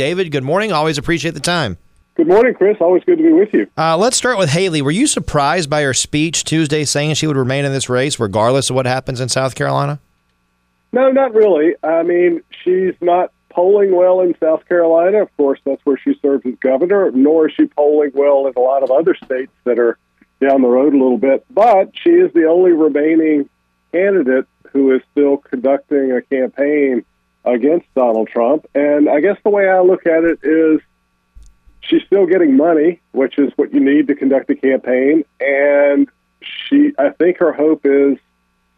David, good morning. Always appreciate the time. Good morning, Chris. Always good to be with you. Uh, let's start with Haley. Were you surprised by her speech Tuesday saying she would remain in this race regardless of what happens in South Carolina? No, not really. I mean, she's not polling well in South Carolina. Of course, that's where she serves as governor, nor is she polling well in a lot of other states that are down the road a little bit. But she is the only remaining candidate who is still conducting a campaign against Donald Trump. And I guess the way I look at it is she's still getting money, which is what you need to conduct a campaign. And she, I think her hope is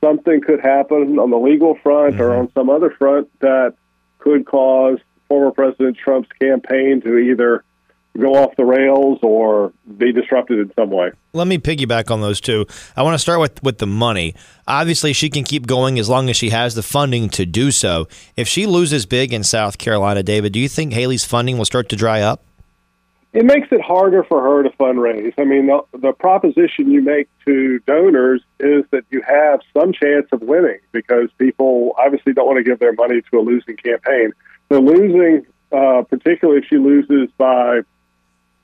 something could happen on the legal front mm-hmm. or on some other front that could cause former President Trump's campaign to either go off the rails or be disrupted in some way. Let me piggyback on those two. I want to start with with the money. Obviously, she can keep going as long as she has the funding to do so. If she loses big in South Carolina, David, do you think Haley's funding will start to dry up? It makes it harder for her to fundraise. I mean, the, the proposition you make to donors is that you have some chance of winning because people obviously don't want to give their money to a losing campaign. So losing, uh, particularly if she loses by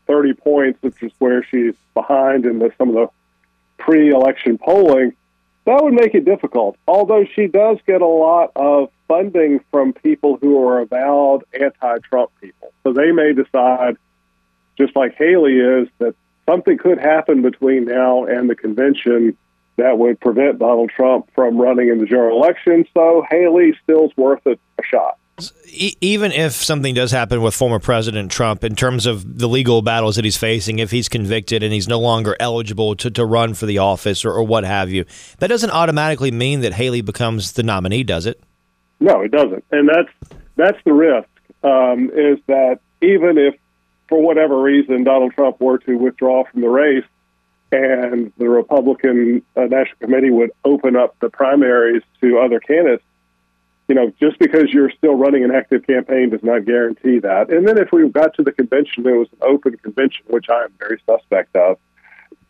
30 points, which is where she's behind in the, some of the pre-election polling, that would make it difficult. Although she does get a lot of funding from people who are avowed anti-Trump people, so they may decide, just like Haley is, that something could happen between now and the convention that would prevent Donald Trump from running in the general election. So Haley still's worth a, a shot even if something does happen with former President Trump in terms of the legal battles that he's facing, if he's convicted and he's no longer eligible to, to run for the office or, or what have you, that doesn't automatically mean that Haley becomes the nominee, does it? No, it doesn't. And that's that's the risk um, is that even if, for whatever reason, Donald Trump were to withdraw from the race and the Republican uh, National Committee would open up the primaries to other candidates, you know, just because you're still running an active campaign does not guarantee that. And then if we got to the convention, it was an open convention, which I am very suspect of.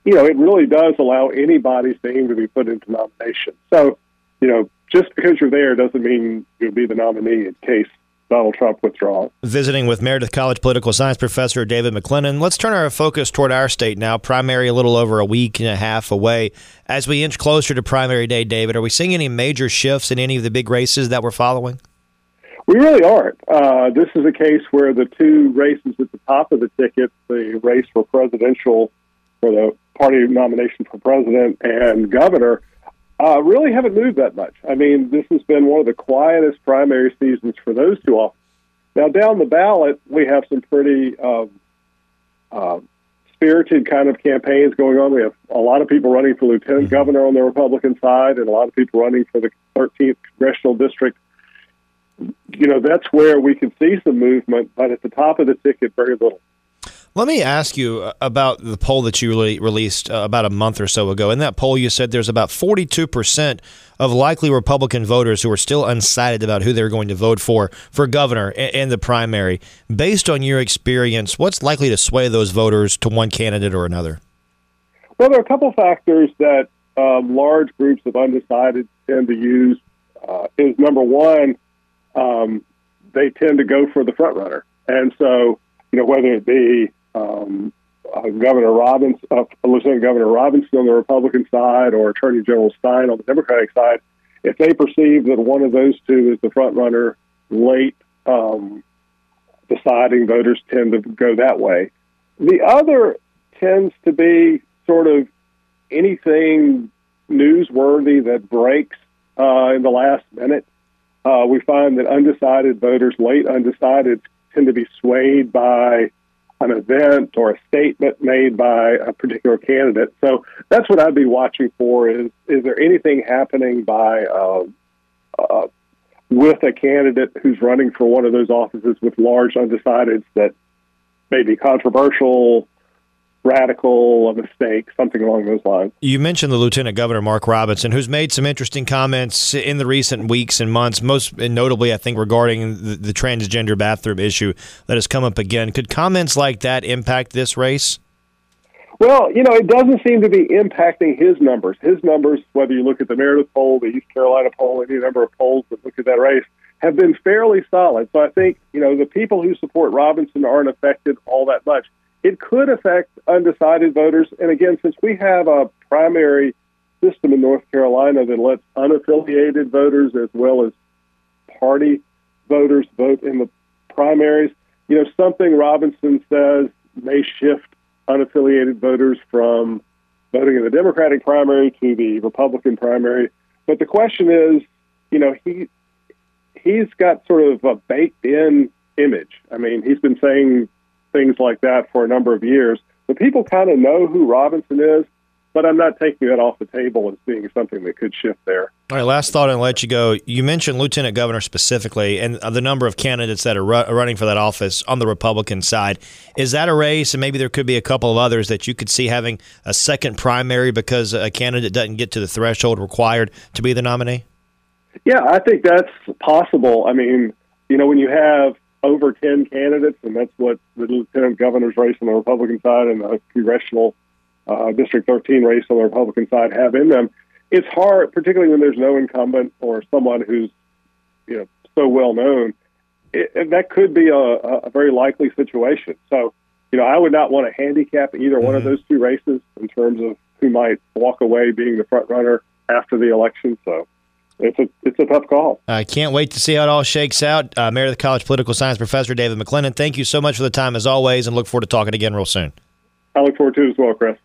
You know, it really does allow anybody's name to be put into nomination. So, you know, just because you're there doesn't mean you'll be the nominee in case Donald Trump withdraw. Visiting with Meredith College political science professor David McLennan. Let's turn our focus toward our state now. Primary a little over a week and a half away. As we inch closer to primary day, David, are we seeing any major shifts in any of the big races that we're following? We really aren't. Uh, this is a case where the two races at the top of the ticket, the race for presidential, for the party nomination for president and governor, uh, really haven't moved that much. I mean, this has been one of the quietest primary seasons for those two offices. Now, down the ballot, we have some pretty um, uh, spirited kind of campaigns going on. We have a lot of people running for lieutenant mm-hmm. governor on the Republican side, and a lot of people running for the 13th congressional district. You know, that's where we can see some movement, but at the top of the ticket, very little. Let me ask you uh, about the poll that you released uh, about a month or so ago. In that poll, you said there's about 42% of likely Republican voters who are still undecided about who they're going to vote for for governor and the primary. Based on your experience, what's likely to sway those voters to one candidate or another? Well, there are a couple factors that um, large groups of undecided tend to use. Uh, is number one, um, they tend to go for the front runner, and so you know whether it be um, uh, Governor Robinson, uh, Lieutenant Governor Robinson on the Republican side or Attorney General Stein on the Democratic side, if they perceive that one of those two is the front runner late um, deciding, voters tend to go that way. The other tends to be sort of anything newsworthy that breaks uh, in the last minute. Uh, we find that undecided voters, late undecided, tend to be swayed by an event or a statement made by a particular candidate. So that's what I'd be watching for. Is is there anything happening by uh, uh, with a candidate who's running for one of those offices with large undecideds that may be controversial, radical, a mistake, something along those lines. You mentioned the Lieutenant Governor Mark Robinson, who's made some interesting comments in the recent weeks and months, most notably, I think, regarding the, the transgender bathroom issue that has come up again. Could comments like that impact this race? Well, you know, it doesn't seem to be impacting his numbers. His numbers, whether you look at the Meredith poll, the East Carolina poll, any number of polls that look at that race, have been fairly solid. So I think, you know, the people who support Robinson aren't affected all that much. It could affect undecided voters. And again, since we have a primary system in North Carolina that lets unaffiliated voters as well as party voters vote in the primaries, you know, something Robinson says may shift unaffiliated voters from voting in the Democratic primary to the Republican primary. But the question is, you know, he he's got sort of a baked in image. I mean, he's been saying things like that for a number of years. But people kind of know who Robinson is, but I'm not taking that off the table as being something that could shift there. All right, last thought and let you go. You mentioned Lieutenant Governor specifically and the number of candidates that are ru- running for that office on the Republican side. Is that a race, and maybe there could be a couple of others that you could see having a second primary because a candidate doesn't get to the threshold required to be the nominee? Yeah, I think that's possible. I mean, you know, when you have over 10 candidates, and that's what the lieutenant governor's race on the Republican side and the congressional uh, District 13 race on the Republican side have in them, it's hard, particularly when there's no incumbent or someone who's, you know, so well known. It, that could be a, a very likely situation. So, you know, I would not want to handicap either mm-hmm. one of mm-hmm. those two races in terms of who might walk away being the front runner after the election. So, it's a it's a tough call. I can't wait to see how it all shakes out. Uh, Meredith College political science professor David McLennan, thank you so much for the time as always, and look forward to talking again real soon. I look forward to it as well, Chris.